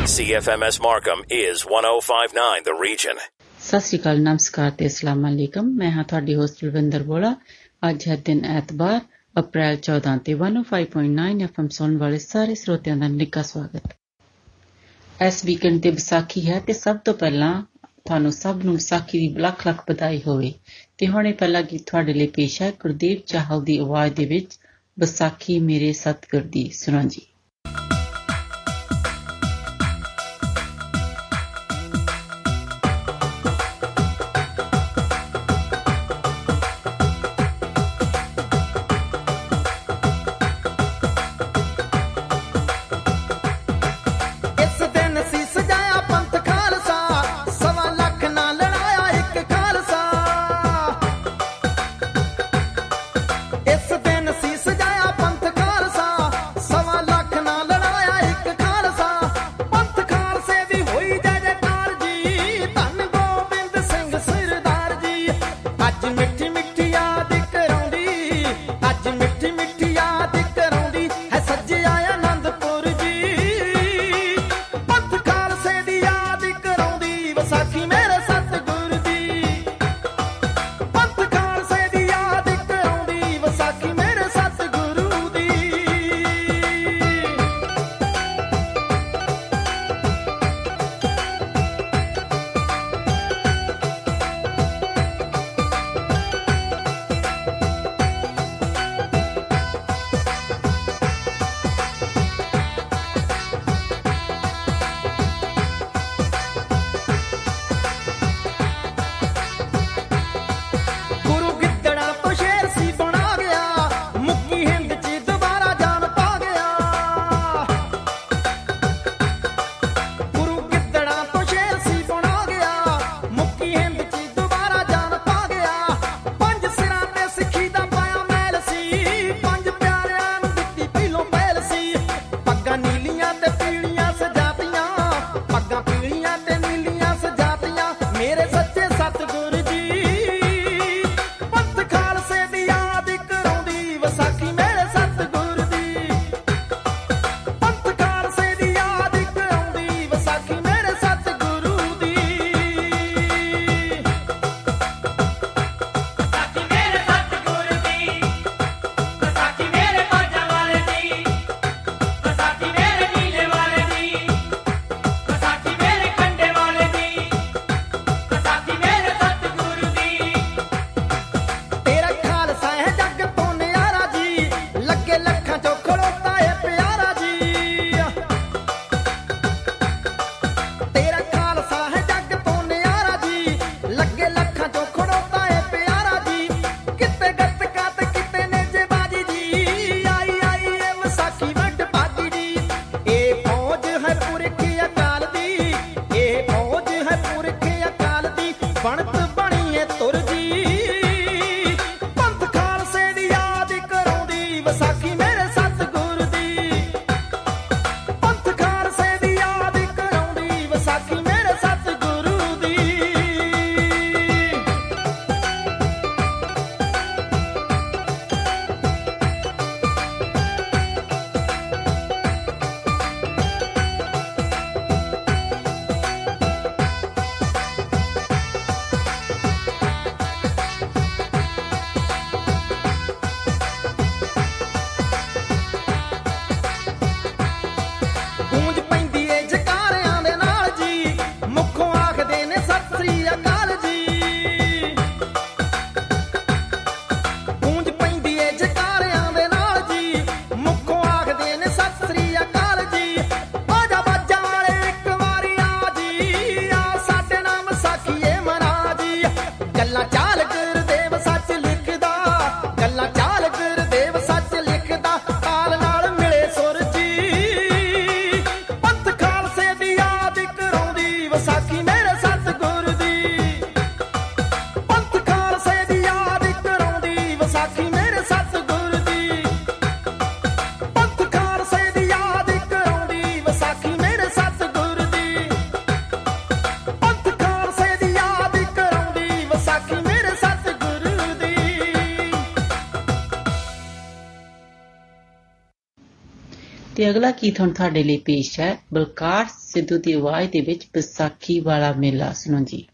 CFMS Markham is 1059 The Region. ਸਤਿ ਸ਼੍ਰੀ ਅਕਾਲ, ਨਮਸਕਾਰ ਤੇ ਅਸਲਾਮ ਅਲੈਕਮ। ਮੈਂ ਹਾਂ ਤੁਹਾਡੀ ਹੋਸਟ ਰਵਿੰਦਰ ਬੋਲਾ ਅੱਜ ਹੈ ਦਿਨ ਐਤਵਾਰ, ਅਪ੍ਰੈਲ 14 ਤੇ 105.9 ਐਫਐਮ ਸੁਣਨ ਵਾਲੇ ਸਾਰੇ ਸਰੋਤਿਆਂ ਦਾ ਨਿੱਘਾ ਸਵਾਗਤ। ਇਸ ਵੀਕਐਂਡ ਤੇ ਵਿਸਾਖੀ ਹੈ ਤੇ ਸਭ ਤੋਂ ਪਹਿਲਾਂ ਤੁਹਾਨੂੰ ਸਭ ਨੂੰ ਵਿਸਾਖੀ ਦੀ ਲੱਖ ਲੱਖ ਵਧਾਈ ਹੋਵੇ। ਤੇ ਹੁਣੇ ਪਹਿਲਾ ਗੀਤ ਤੁਹਾਡੇ ਲਈ ਪੇਸ਼ ਹੈ। ਗੁਰਦੇਵ ਚਾਹਲ ਦੀ ਆਵਾਜ਼ ਦੇ ਵਿੱਚ, ਵਿਸਾਖੀ ਮੇਰੇ ਸਤਿਗੁਰ ਦੀ। ਸੁਣੋ ਜੀ। ਅਗਲਾ ਗੀਤ ਹੁਣ ਤੁਹਾਡੇ ਲਈ ਪੇਸ਼ ਹੈ? ਬਲਕਾਰ ਸਿੱਧੂ ਦੀ ਆਵਾਜ਼ ਦੇ ਵਿੱਚ ਵਿਸਾਖੀ ਵਾਲਾ ਮੇਲਾ। ਸੁਣੋ ਜੀ।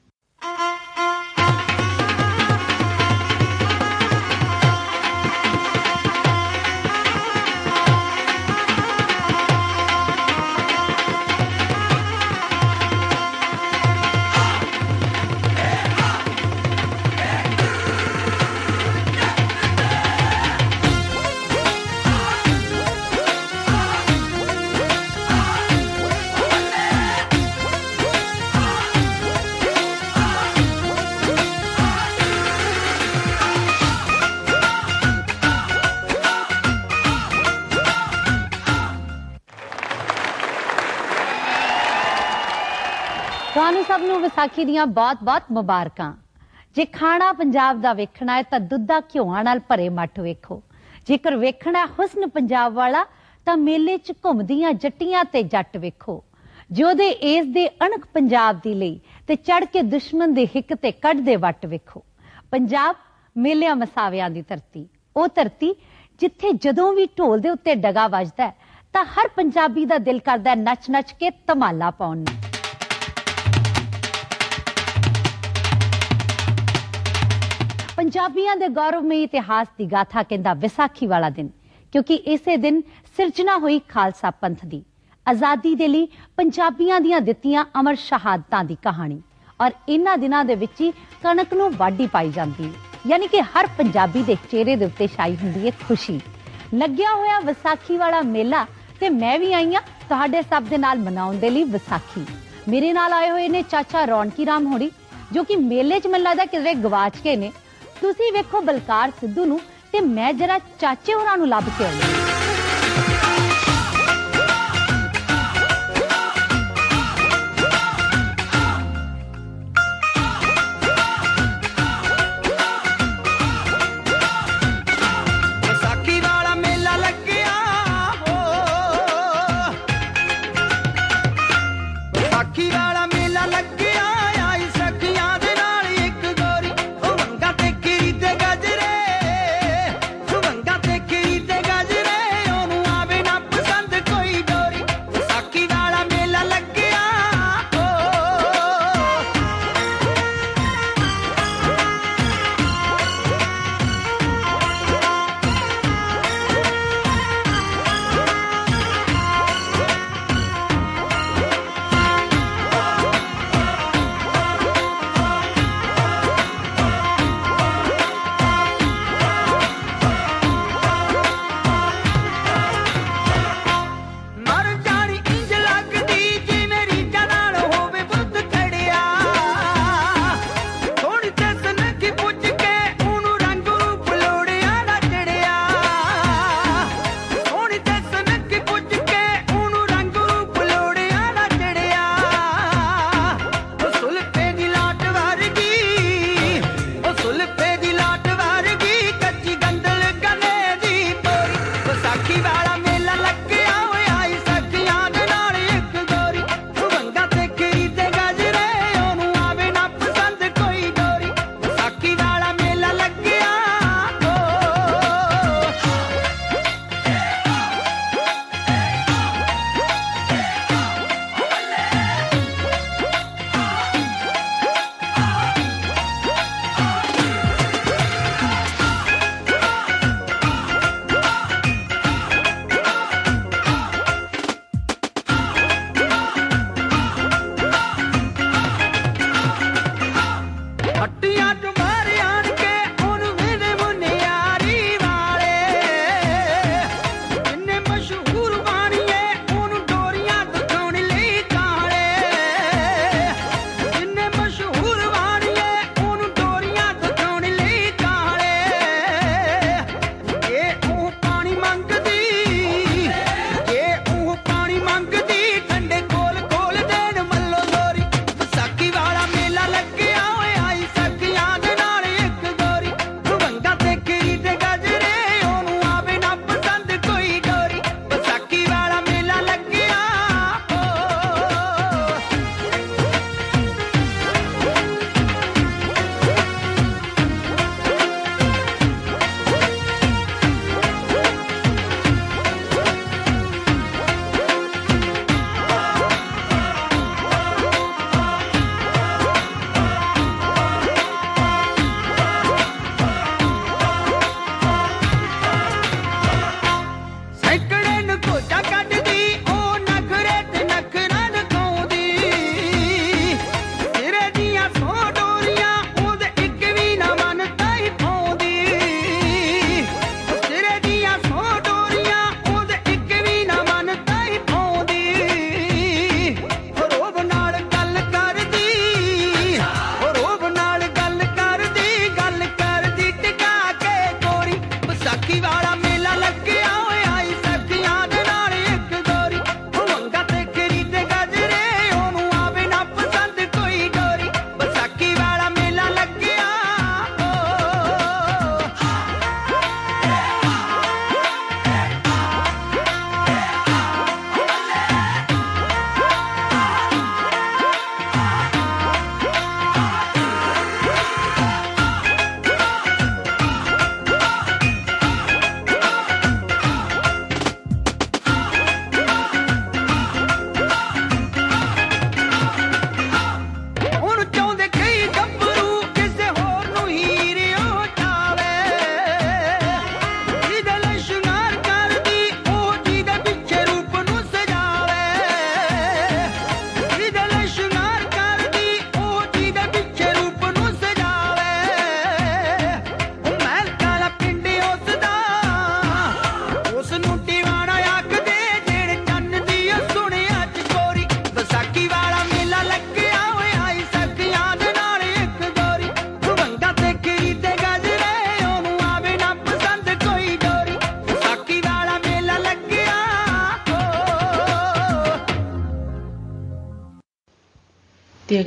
ਸਭ ਨੂੰ ਵਿਸਾਖੀ ਦੀਆਂ ਬਹੁਤ-ਬਹੁਤ ਮੁਬਾਰਕਾਂ ਜੇ ਖਾਣਾ ਪੰਜਾਬ ਦਾ ਵੇਖਣਾ ਹੈ ਤਾਂ ਦੁੱਧਾ ਘਿਓਆਂ ਨਾਲ ਭਰੇ ਮੱਠ ਵੇਖੋ ਜੇਕਰ ਵੇਖਣਾ ਹੈ ਹੁਸਨ ਪੰਜਾਬ ਵਾਲਾ ਤਾਂ ਮੇਲੇ 'ਚ ਘੁੰਮਦੀਆਂ ਜੱਟੀਆਂ ਤੇ ਜੱਟ ਵੇਖੋ ਜਿਹਦੇ ਇਸ ਦੇ ਅਣਖ ਪੰਜਾਬ ਦੀ ਲਈ ਤੇ ਚੜ ਕੇ ਦੁਸ਼ਮਣ ਦੇ ਹਿੱਕ ਤੇ ਕੱਢਦੇ ਵੱਟ ਵੇਖੋ ਪੰਜਾਬ ਮੇਲਿਆਂ ਮਸਾਵਿਆਂ ਦੀ ਧਰਤੀ ਉਹ ਧਰਤੀ ਜਿੱਥੇ ਜਦੋਂ ਵੀ ਢੋਲ ਦੇ ਉੱਤੇ ਡਗਾ ਵੱਜਦਾ ਹੈ, ਤਾਂ ਹਰ ਪੰਜਾਬੀ ਦਾ ਦਿਲ ਕਰਦਾ ਹੈ ਨੱਚ-ਨੱਚ ਕੇ ਧਮਾਲਾ ਪਾਉਣ ਨੂੰ ਪੰਜਾਬੀਆਂ ਦੇ ਗੌਰਵਮਈ ਇਤਿਹਾਸ ਦੀ ਗਾਥਾ ਕਹਿੰਦਾ ਵਿਸਾਖੀ ਵਾਲਾ ਦਿਨ, ਕਿਉਂਕਿ ਇਸੇ ਦਿਨ ਸਿਰਜਣਾ ਹੋਈ ਖਾਲਸਾ ਪੰਥ ਦੀ। ਆਜ਼ਾਦੀ ਦੇ ਲਈ ਪੰਜਾਬੀਆਂ ਦੀਆਂ ਦਿੱਤੀਆਂ ਅਮਰ ਸ਼ਹਾਦਤਾਂ ਦੀ ਕਹਾਣੀ ਔਰ ਇਹਨਾਂ ਦਿਨਾਂ ਦੇ ਵਿੱਚ ਹੀ ਕਣਕ ਨੂੰ ਵਾਢੀ ਪਾਈ ਜਾਂਦੀ ਹੈ। ਯਾਨੀ ਕਿ ਹਰ ਪੰਜਾਬੀ ਦੇ ਚਿਹਰੇ ਦੇ ਉੱਤੇ ਛਾਈ ਹੁੰਦੀ ਹੈ ਖੁਸ਼ੀ। ਲੱਗਿਆ ਹੋਇਆ ਵਿਸਾਖੀ ਵਾਲਾ ਮੇਲਾ ਤੇ ਮੈਂ ਵੀ ਆਈ ਹਾਂ ਤੁਹਾਡੇ ਸਭ ਦੇ ਨਾਲ ਮਨਾਉਣ ਦੇ ਲਈ ਵਿਸਾਖੀ। ਮੇਰੇ ਨਾਲ ਆਏ ਹੋਏ ਨੇ ਚਾਚਾ ਰੌਣਕੀ ਰਾਮ ਹੋੜੀ ਜੋ ਕਿ ਮੇਲੇ 'ਚ ਮੈਨੂੰ ਲੱਗਦਾ ਕਿਤੇ ਗਵਾਚ ਗਏ ਨੇ। ਤੁਸੀਂ ਵੇਖੋ ਬਲਕਾਰ ਸਿੱਧੂ ਨੂੰ ਤੇ ਮੈਂ ਜਰਾ ਚਾਚੇ ਹੋਰਾਂ ਨੂੰ ਲੱਭ ਕੇ ਆਈ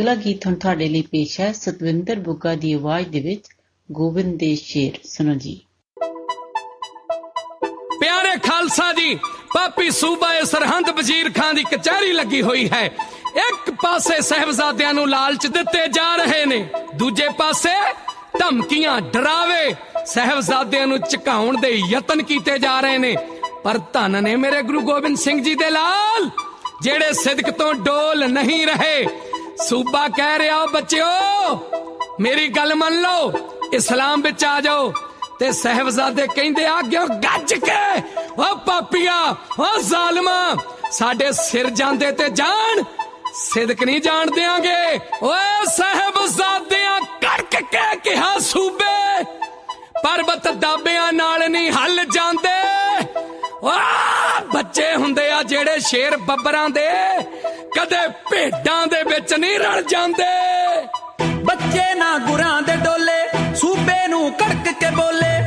ਅਗਲਾ ਗੀਤ ਹੁਣ ਤੁਹਾਡੇ ਲਈ ਪੇਸ਼ ਹੈ। ਸਤਵਿੰਦਰ ਬੁੱਗਾ ਦੀ ਆਵਾਜ਼ ਦੇ ਵਿੱਚ ਗੋਬਿੰਦ ਦੇ ਸ਼ੇਰ। ਸੁਣੋ ਜੀ। ਪਿਆਰੇ ਖਾਲਸਾ ਜੀ, ਪਾਪੀ ਸੂਬਾ ਏ ਸਰਹੰਦ ਵਜ਼ੀਰ ਖਾਨ ਦੀ ਕਚਹਿਰੀ ਲੱਗੀ ਹੋਈ ਹੈ। ਇੱਕ ਪਾਸੇ ਸਹਿਬਜ਼ਾਦਿਆਂ ਨੂੰ ਲਾਲਚ ਦਿੱਤੇ ਜਾ ਰਹੇ ਨੇ, ਦੂਜੇ ਪਾਸੇ ਧਮਕੀਆਂ, ਡਰਾਵੇ ਸਹਿਬਜ਼ਾਦਿਆਂ ਨੂੰ ਝਕਾਉਣ ਦੇ ਯਤਨ ਕੀਤੇ ਜਾ ਰਹੇ ਨੇ। ਪਰ ਧੰਨ ਨੇ ਮੇਰੇ ਗੁਰੂ ਗੋਬਿੰਦ ਸਿੰਘ ਜੀ ਦੇ ਲਾਲ, ਜਿਹੜੇ ਸਿਦਕ ਤੋਂ ਡੋਲ ਨਹੀਂ ਰਹੇ। ਸੂਬਾ ਕਹਿ ਰਿਹਾ ਬੱਚਿਓ, ਮੇਰੀ ਗੱਲ ਮੰਨ ਲਓ, ਇਸਲਾਮ ਵਿੱਚ ਆ ਜਾਓ। ਤੇ ਸਹਿਬਜ਼ਾਦੇ ਕਹਿੰਦੇ ਆ, ਗਿਓ ਗੱਜ ਕੇ, ਓ ਪਾਪੀਆ, ਓ ਜ਼ਾਲਮਾ, ਸਾਡੇ ਸਿਰ ਜਾਂਦੇ ਤੇ ਜਾਣ, ਸਿਦਕ ਨਹੀਂ ਜਾਣ ਦਿਆਂਗੇ। ਓਏ ਸਹਿਬਜ਼ਾਦਿਆਂ ਕੜਕ ਕੇ ਕਿਹਾ, ਸੂਬੇ, ਪਰਬਤ ਦਾਬਿਆਂ ਨਾਲ ਨਹੀਂ ਹੱਲ ਜਾਂਦੇ। ਓ ਬੱਚੇ ਹੁੰਦੇ ਆ ਜਿਹੜੇ ਸ਼ੇਰ ਬੱਬਰਾਂ ਦੇ ਕਦੇ ਭੇਡਾਂ ਦੇ ਵਿੱਚ ਨਹੀਂ ਰਲ ਜਾਂਦੇ। ਬੱਚੇ ਨਾ ਗੁਰਾਂ ਦੇ ਡੋਲੇ, ਸੂਬੇ ਨੂੰ ਕੜਕ ਕੇ ਬੋਲੇ।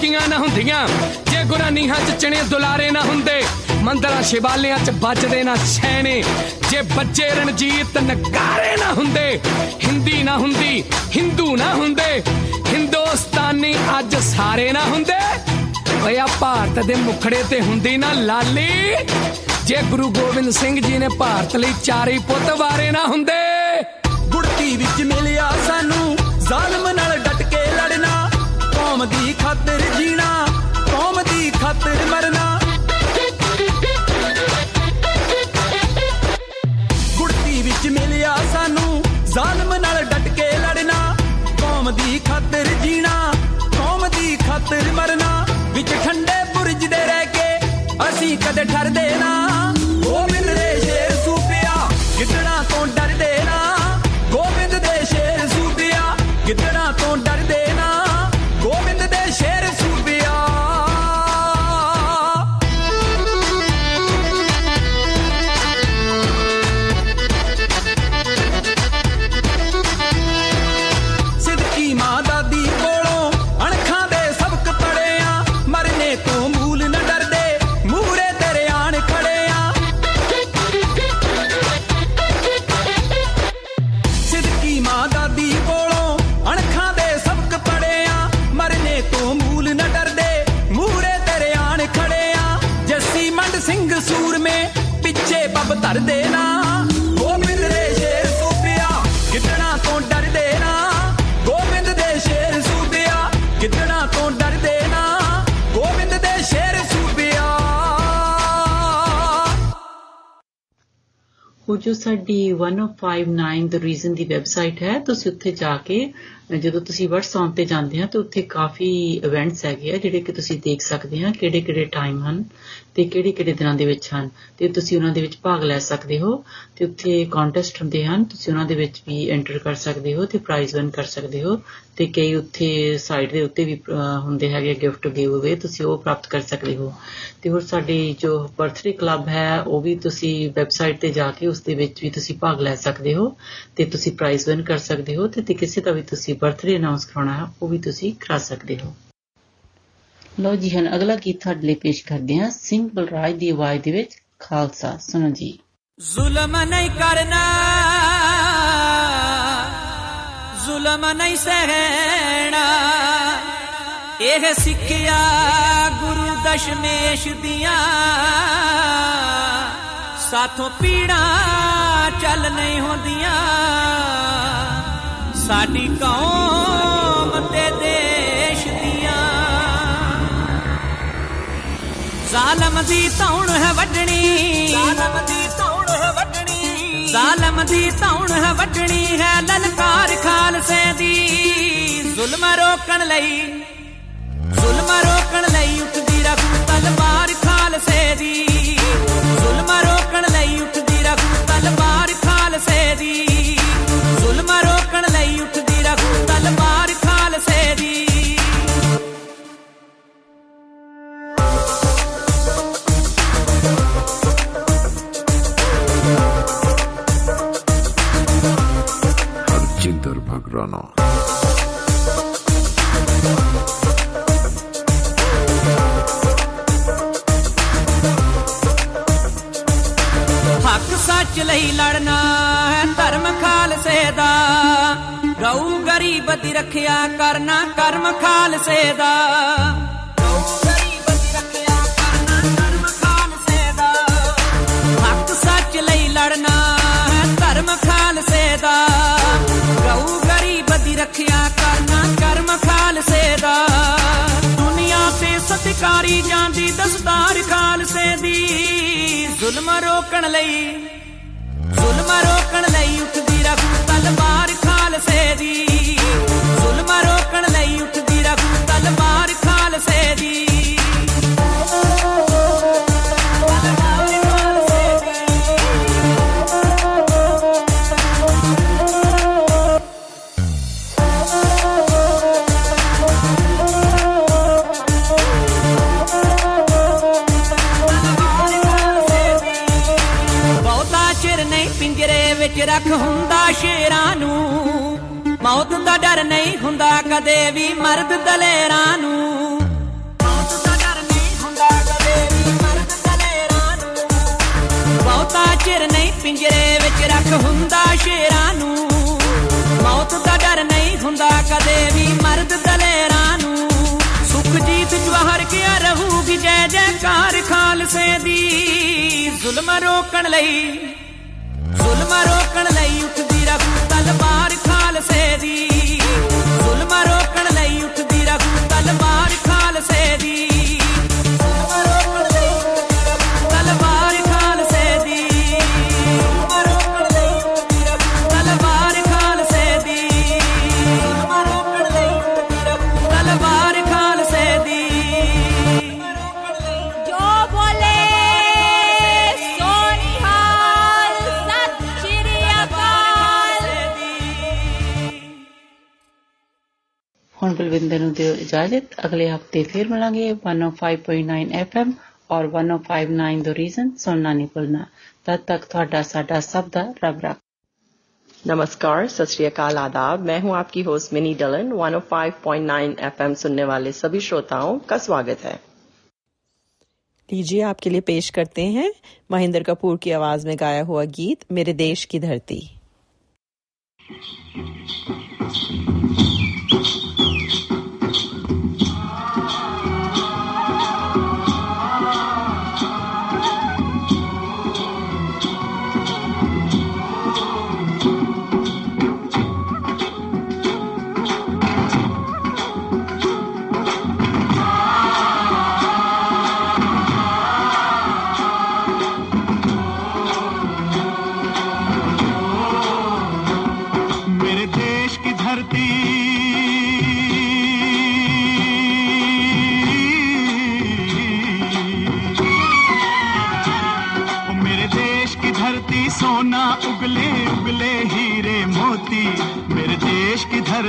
ਕਦੇ ਪੱਕੀਆਂ ਨਾ ਹੁੰਦੀਆਂ। ਜੇ ਗੁਰਾਂ ਨੀਹਾਂ 'ਚ ਚਣੇ, ਦੁਲਾਰੇ ਨਾ ਹੁੰਦੇ, ਮੰਦਰਾਂ ਸ਼ਿਵਾਲਿਆਂ 'ਚ ਵੱਜਦੇ ਨਾ ਛੈਣੇ। ਜੇ ਬੱਚੇ ਰਣਜੀਤ ਨਗਾਰੇ ਨਾ ਹੁੰਦੇ, ਹਿੰਦੀ ਨਾ ਹੁੰਦੀ, ਹਿੰਦੂ ਨਾ ਹੁੰਦੇ, ਹਿੰਦੁਸਤਾਨੀ ਅੱਜ ਸਾਰੇ ਨਾ ਹੁੰਦੇ। ਓਏ ਆ ਭਾਰਤ ਦੇ ਮੁਖੜੇ ਤੇ ਹੁੰਦੀ ਨਾ ਲਾਲੀ। ਜੇ ਗੁਰੂ ਗੋਬਿੰਦ ਸਿੰਘ ਜੀ ਨੇ ਭਾਰਤ ਲਈ ਚਾਰੇ ਪੁੱਤ ਵਾਰੇ ਨਾ ਹੁੰਦੇ। ਗੁੜਤੀ ਵਿੱਚ ਮਿਲਿਆ ਸਾਨੂੰ, ਜ਼ਾਲਮ ਨਾਲ ਡਟ ਕੇ ਲੜਨਾ। ਕੌਮ ਦੀ ਖਾਤਰ 1059 ਦ ਰੀਜ਼ਨ ਦੀ ਵੈਬਸਾਈਟ ਹੈ। ਤੁਸੀਂ ਉੱਥੇ ਜਾ ਕੇ, ਜਦੋਂ ਤੁਸੀਂ WhatsApp ਤੇ ਜਾਂਦੇ ਹੋ, ਤਾਂ ਉੱਥੇ ਕਾਫੀ ਇਵੈਂਟਸ ਹੈਗੇ ਆ, ਜਿਹੜੇ ਕਿ ਤੁਸੀਂ ਦੇਖ ਸਕਦੇ ਆ ਕਿਹੜੇ ਕਿਹੜੇ ਟਾਈਮ ਹਨ। ਤੇ ਕਿਹੜੇ ਕਿਹੜੇ ਦਿਨਾਂ ਦੇ ਵਿੱਚ ਹਨ? ਤੇ ਤੁਸੀਂ ਉਹਨਾਂ ਦੇ ਵਿੱਚ ਭਾਗ ਲੈ ਸਕਦੇ ਹੋ ਤੇ ਉੱਥੇ ਕੰਟੈਸਟ ਹੁੰਦੇ ਹਨ। ਤੁਸੀਂ ਉਹਨਾਂ ਦੇ ਵਿੱਚ ਵੀ ਐਂਟਰ ਕਰ ਸਕਦੇ ਹੋ ਤੇ ਪ੍ਰਾਈਜ਼ ਵਿਨ ਕਰ ਸਕਦੇ ਹੋ ਤੇ ਕਈ ਉੱਥੇ ਸਾਈਟ ਦੇ ਉੱਤੇ ਵੀ ਅਹ, ਹੁੰਦੇ ਹੈਗੇ ਗਿਫਟ ਗਿਵ ਅਵੇ ਤੁਸੀਂ ਉਹ ਪ੍ਰਾਪਤ ਕਰ ਸਕਦੇ ਹੋ। ਤੇ ਹੋਰ ਸਾਡੀ ਜੋ ਬਰਥਡੇ ਕਲੱਬ ਹੈ ਉਹ ਵੀ ਤੁਸੀਂ ਵੈਬਸਾਈਟ ਤੇ ਜਾ ਕੇ ਉਸ ਦੇ ਵਿੱਚ ਵੀ ਤੁਸੀਂ ਭਾਗ ਲੈ ਸਕਦੇ ਹੋ ਤੇ ਤੁਸੀਂ ਪ੍ਰਾਈਜ਼ ਵਿਨ ਕਰ ਸਕਦੇ ਹੋ ਤੇ ਤੇ ਕਿਸੇ ਦਾ ਵੀ ਤੁਸੀਂ ਬਰਥਡੇ ਅਨਾਉਂਸ ਕਰਾਉਣਾ ਹੈ ਉਹ ਵੀ ਤੁਸੀਂ ਕਰਾ ਸਕਦੇ ਹੋ। ਲੋ ਜੀ ਹਨ ਅਗਲਾ ਗੀਤ ਤੁਹਾਡੇ ਲਈ ਪੇਸ਼ ਕਰਦੇ ਹਾਂ ਸਿੰਘ ਬਲਰਾਜ ਦੀ ਆਵਾਜ਼ ਦੇ ਵਿੱਚ ਖਾਲਸਾ। ਸੁਣੋ ਜੀ। ਜ਼ੁਲਮ ਨਹੀਂ ਕਰਨਾ, ਜ਼ੁਲਮ ਨਹੀਂ ਸਹਿਣਾ। ਇਹ ਸਿੱਖਿਆ ਗੁਰੂ ਦਸ਼ਮੇਸ਼ ਦੀਆਂ। ਸਾਥੋਂ ਪੀੜਾ ਚੱਲ ਨਹੀਂ ਹੁੰਦੀਆਂ। ਸਾਡੀ ਕੌਮ ਜ਼ਾਲਮ ਦੀ ਧੌਣ ਹੈ ਵੱਢਣੀ। ਜ਼ਾਲਮ ਦੀ ਧੌਣ ਹੈ ਵੱਢਣੀ। ਜ਼ਾਲਮ ਦੀ ਧੌਣ ਹੈ ਵੱਢਣੀ ਹੈ ਲਲਕਾਰ ਖਾਲਸੇ ਦੀ। ਜ਼ੁਲਮ ਰੋਕਣ ਲਈ ਜ਼ੁਲਮ ਰੋਕਣ ਲਈ ਉੱਠਦੀ ਰਖੂ ਤਲਵਾਰ ਖਾਲਸੇ ਦੀ। ਜ਼ੁਲਮ ਰੋਕਣ ਲਈ ਉੱਠਦੀ ਰਖੂ ਤਲਵਾਰ ਖਾਲਸੇ ਦੀ। Rono. हक सच लड़ना है, धर्म खाल से गऊ गरीब दी रखिया करना कर्म खाल से ਰੱਖਿਆ ਕਰਨਾ ਕਰਮ ਖਾਲਸੇ ਦਾ। ਦੁਨੀਆ ਤੇ ਸਤਿਕਾਰੀ ਜਾਂਦੀ, ਦਸਤਾਰ ਖਾਲਸੇ ਦੀ। ਜ਼ੁਲਮ ਰੋਕਣ ਲਈ, ਜ਼ੁਲਮ ਰੋਕਣ ਲਈ ਉੱਠਦੀ ਰਖੂ ਤਲਵਾਰ ਖਾਲਸੇ ਦੀ। ਜ਼ੁਲਮ ਰੋਕਣ ਲਈ ਉੱਠਦੀ ਰਖੂ ਤਲਵਾਰ ਖਾਲਸੇ ਦੀ। ਹੁੰਦਾ ਕਦੇ ਵੀ ਮਰਦ ਦਲੇਰਾਂ ਨੂੰ। ਮੌਤ ਦਾ ਡਰ ਨਹੀਂ ਹੁੰਦਾ ਕਦੇ ਵੀ ਮਰਦ ਦਲੇਰਾਂ ਨੂੰ। ਬਹੁਤਾ ਚਿਰ ਨਹੀਂ ਪਿੰਜਰੇ ਵਿੱਚ ਰੱਖ ਹੁੰਦਾ ਸ਼ੇਰਾਂ ਨੂੰ। ਮੌਤ ਦਾ ਡਰ ਨਹੀਂ ਹੁੰਦਾ ਕਦੇ ਵੀ ਮਰਦ ਦਲੇਰਾਂ ਨੂੰ। ਸੁਖਜੀਤ ਜਵਾਹਰ ਕਿਆ ਰਹੂਗੀ ਜੈ ਜੈਕਾਰ ਖਾਲਸੇ ਦੀ। ਜ਼ੁਲਮ ਰੋਕਣ ਲਈ, ਜ਼ੁਲਮ ਰੋਕਣ ਲਈ ਉੱਠਦੀ ਰਖੂ ਤਲਵਾਰ ਖਾਲਸੇ ਦੀ। ਜ਼ੁਲਮ ਰੋਕਣ ਲਈ ਉੱਠਦੀ ਰਖੂ ਤਲਵਾਰ ਖਾਲਸੇ ਦੀ। ਹੁਣ ਬਲਵਿੰਦਰ ਨੂੰ ਦਿਓ ਇਜਾਜ਼ਤ ਅਗਲੇ ਹਫਤੇ ਫਿਰ ਮਿਲਾਂਗੇ 105.9 FM ਔਰ 1059 ਦ ਰੀਜ਼ਨ ਸੁਣਨਾ ਨਹੀਂ ਭੁੱਲਣਾ ਤਦ ਤੱਕ ਤੁਹਾਡਾ ਸਾਡਾ ਸਭ ਦਾ ਰੱਬ ਰੱਖ नमस्कार सत श्री अकाल आदाब मैं हूं आपकी होस्ट मिनी डलन 105.9 एफएम सुनने वाले सभी श्रोताओं का स्वागत है लीजिए आपके लिए पेश करते हैं महेंद्र कपूर की आवाज में गाया हुआ गीत मेरे देश की धरती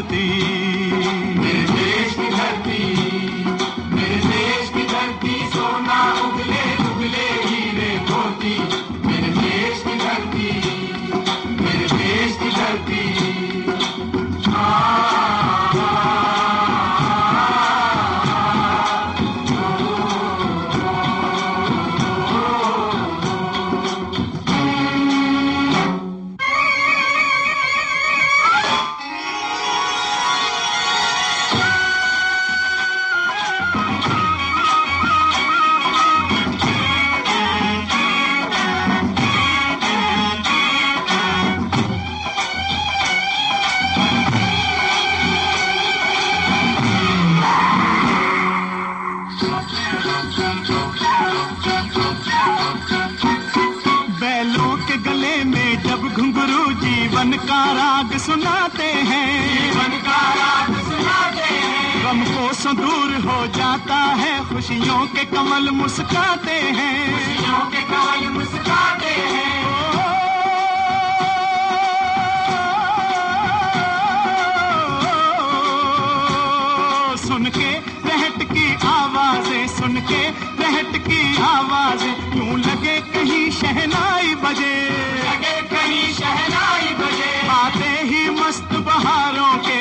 देश तो दूर हो जाता है। खुशियों के कमल मुस्काते हैं। खुशियों के कमल मुस्काते हैं। सुन के रहट की आवाज़ें सुन के रहट की आवाज़ें। यूँ लगे कहीं शहनाई बजे। लगे कहीं शहनाई बजे। आते ही मस्त बहारों के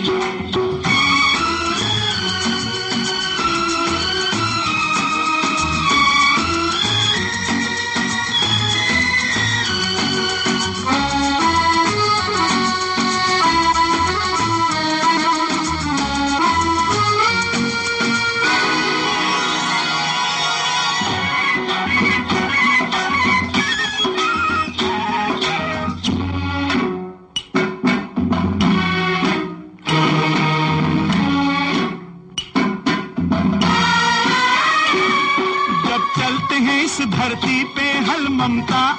cantar.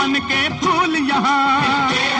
अमन के फूल यहाँ।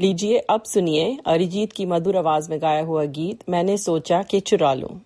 लीजिए, अब सुनिए अरिजीत की मधुर आवाज़ में गाया हुआ गीत, मैंने सोचा कि चुरा लूँ।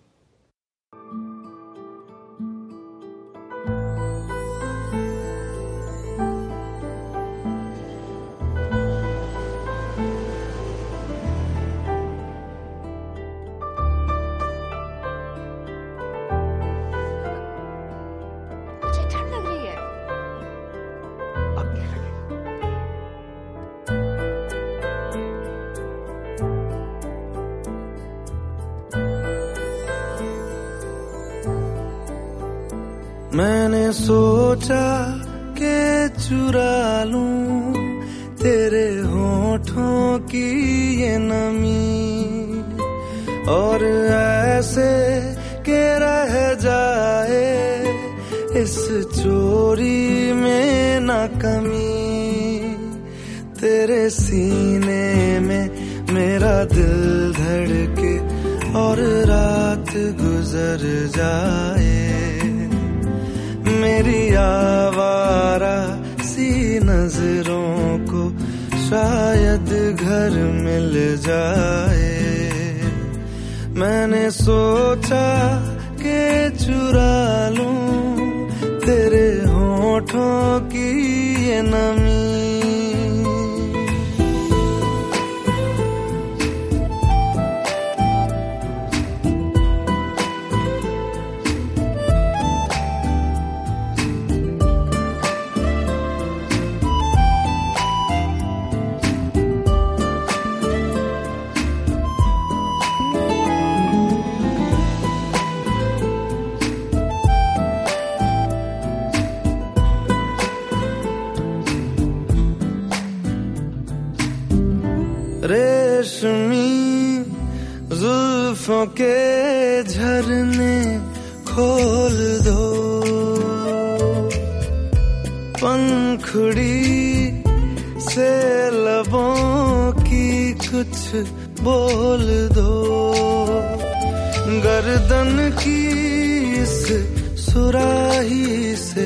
सोचा के चुरा लूँ तेरे होठों की ये नमी। और ऐसे के रह जाए, इस चोरी में न कमी। तेरे सीने में मेरा दिल धड़के, और रात गुजर जाए। मेरी आवारा सी नज़रों को शायद घर मिल जाए। मैंने सोचा के चुरा लूँ तेरे होठों की ये नमी। पंखुड़ी से लबों की कुछ बोल दो। गर्दन की इस सुराही से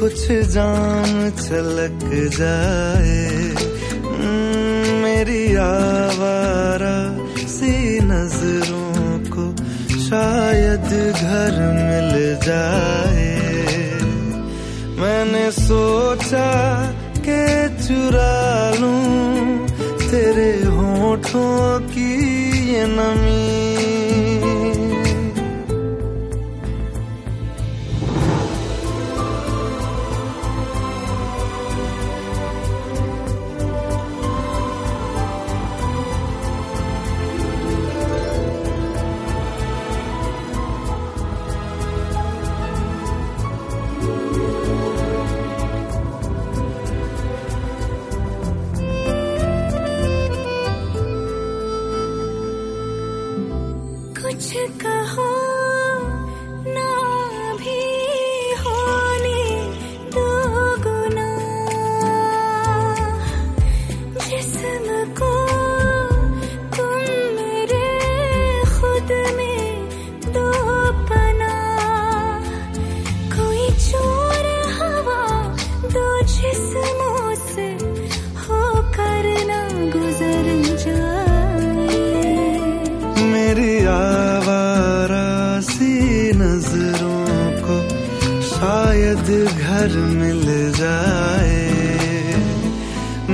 कुछ जान छलक जाए। हम्म, मेरी आवारा सी नज़रों को शायद घर मिल जाए। मैंने सोचा के चुरा लूँ तेरे होठों की ये नमी।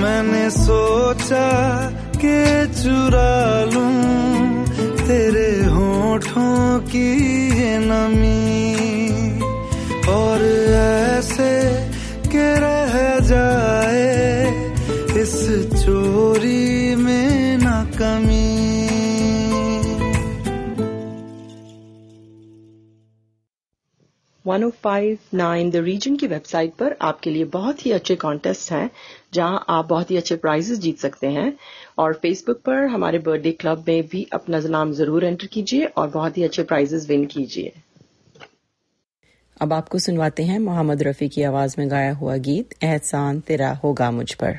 मैंने सोचा के चुरा लूँ। तेरे होठों की ये नमी। और ऐसे के रह जाए, इस चोरी में न कमी। One five nine the region की वेबसाइट पर आपके लिए बहुत ही अच्छे कॉन्टेस्ट हैं। जहाँ आप बहुत ही अच्छे प्राइजेस जीत सकते हैं। और फेसबुक पर हमारे बर्थडे क्लब में भी अपना नाम ज़रूर एंटर कीजिए और बहुत ही अच्छे प्राइजेस विन कीजिए। अब आपको सुनवाते हैं मोहम्मद रफी की आवाज़ में गाया हुआ गीत, एहसान तेरा होगा मुझ पर।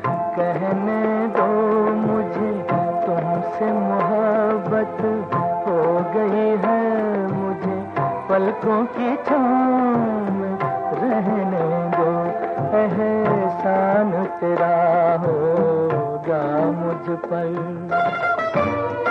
कहने दो मुझे, तुमसे मोहब्बत हो गई है मुझे। पलकों की छाम रहने दो, एहसान तेरा होगा मुझ पर।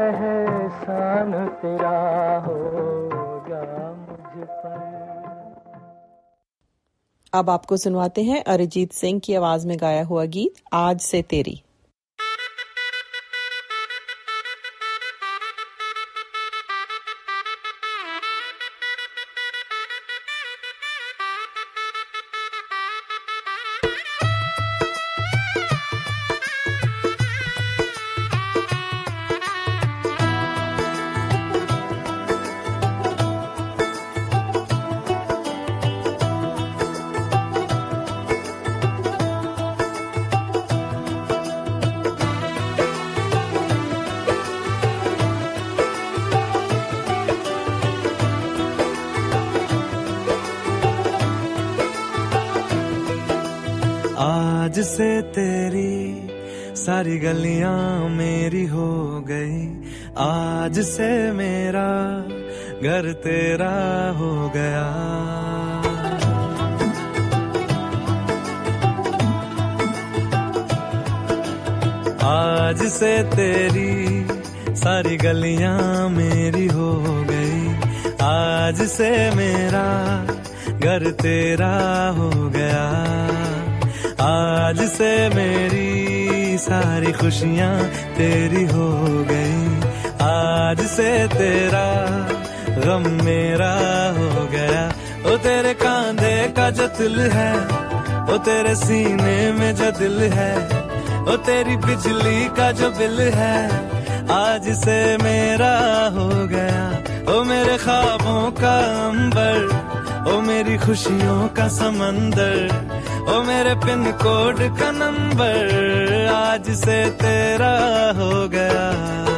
एहसान तेरा हो अब आपको सुनवाते हैं अरिजीत सिंह की आवाज़ में गाया हुआ गीत, आज से तेरी। आज से मेरा घर तेरा हो गया। आज से तेरी सारी गलियाँ मेरी हो गई। आज से मेरा घर तेरा हो गया। आज से मेरी सारी खुशियाँ तेरी हो गई। आज से तेरा गम मेरा हो गया। ओ तेरे कांधे का जो दिल है, ओ तेरे सीने में जो दिल है, ओ तेरी बिजली का जो बिल है, आज से मेरा हो गया। ओ मेरे ख्वाबों का अंबर, ओ मेरी खुशियों का समंदर, ओ मेरे पिन कोड का नंबर, आज से तेरा हो गया।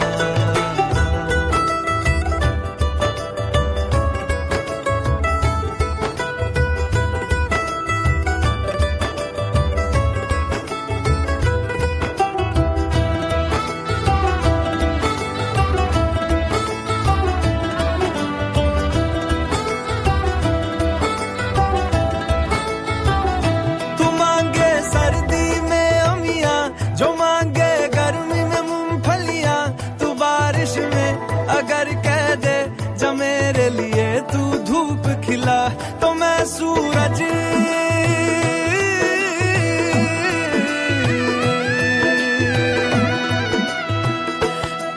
खिला तो मैं सूरज।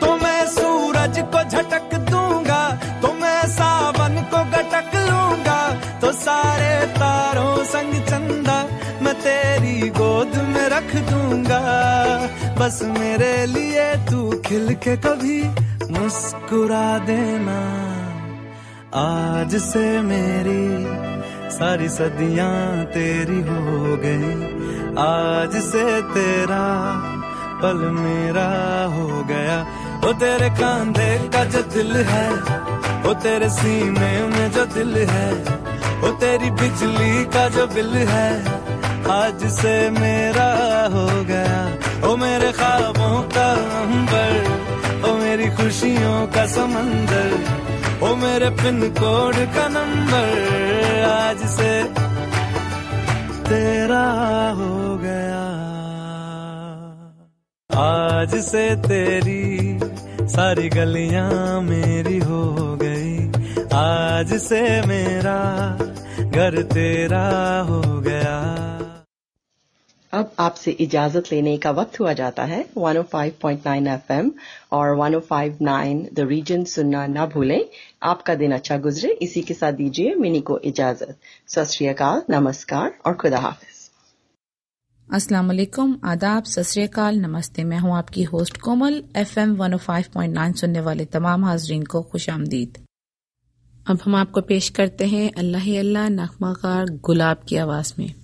तो मैं सूरज को झटक दूँगा तो मैं सावन को गटक लूँगा। तो सारे तारों संग चंदा मैं तेरी गोद में रख दूँगा। बस मेरे लिए तू खिल के कभी मुस्कुरा देना। आज से मेरी सारी सदियाँ तेरी हो गई। आज से तेरा पल मेरा हो गया। वो तेरे कांधे का जो दिल है वो तेरे सीने में जो दिल है वो तेरी बिजली का जो बिल है, आज से मेरा हो गया। ओ मेरे ख्वाबों का अंबर, ओ मेरी खुशियों का समंदर ओ मेरे पिन कोड का नंबर आज से तेरा हो गया। आज से तेरी सारी गलियाँ मेरी हो गई। आज से मेरा घर तेरा हो गया। अब आपसे इजाज़त लेने का वक्त हुआ जाता है। 105.9 एफएम और 105.9 द रीजन सुनना ना भूलें। आपका दिन अच्छा गुजरे। इसी के साथ दीजिए मिनी को इजाज़त। सत नमस्कार और खुदा हाफिज। अस्सलाम वालेकुम। आदाब। सत नमस्ते। मैं हूँ आपकी होस्ट कोमल। एफएम 105.9 सुनने वाले तमाम हाजरीन को खुश आमदीद। अब हम आपको पेश करते हैं अल्लाह अल्लाह नगमाकार गुलाब की आवाज़ में।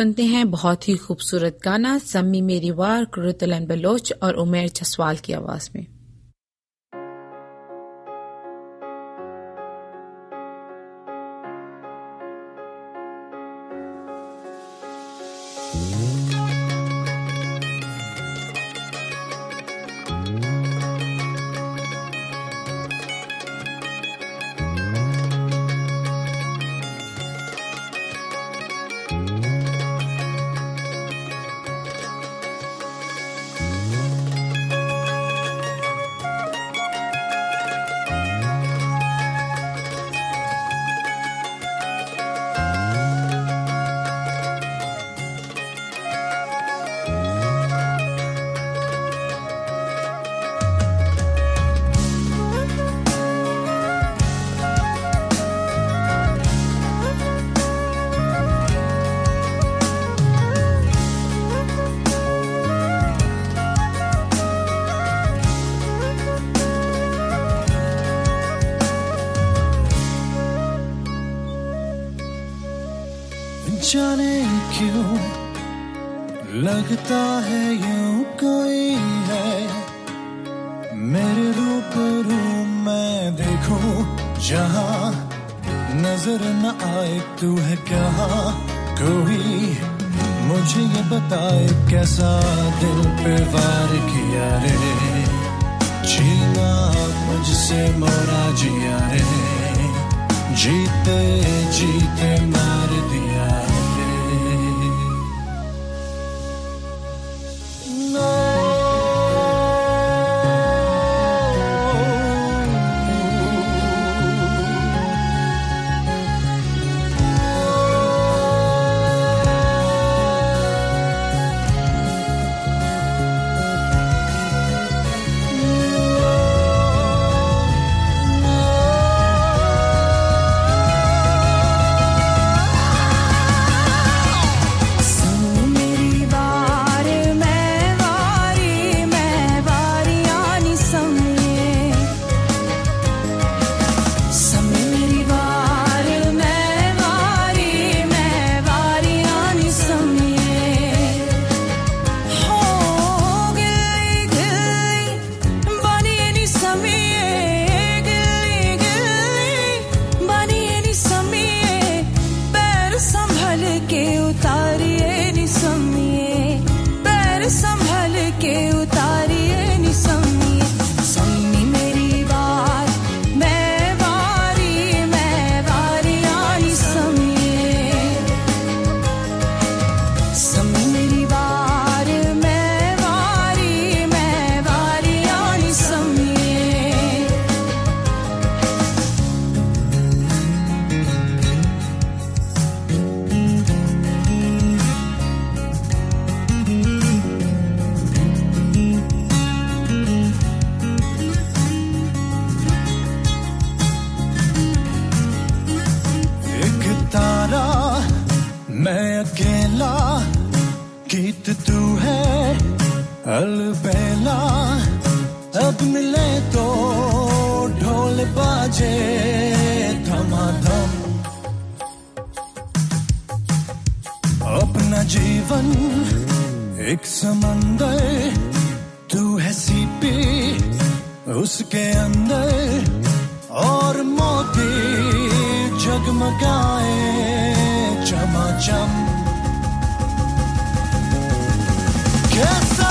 सुनते हैं बहुत ही खूबसूरत गाना, सम्मी मेरी वार कुरतलन बलोच और उमेर जसवाल की आवाज़ में। एक समंदर तू है सीपी उसके अंदर और मोती जगमगाए चमाचम। कैसा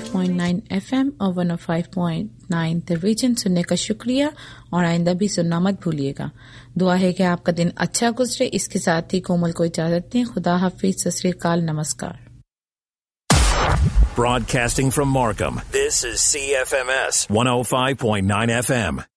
105.9 एफएम और 105.9 द रीजन सुनने का शुक्रिया और आइंदा भी सुनना मत भूलिएगा। दुआ है कि आपका दिन अच्छा गुजरे। इसके साथ ही कोमल को इजाज़त दें। खुदा हाफिज। सत नमस्कार। Broadcasting from Markham, this is CFMS 105.9 FM.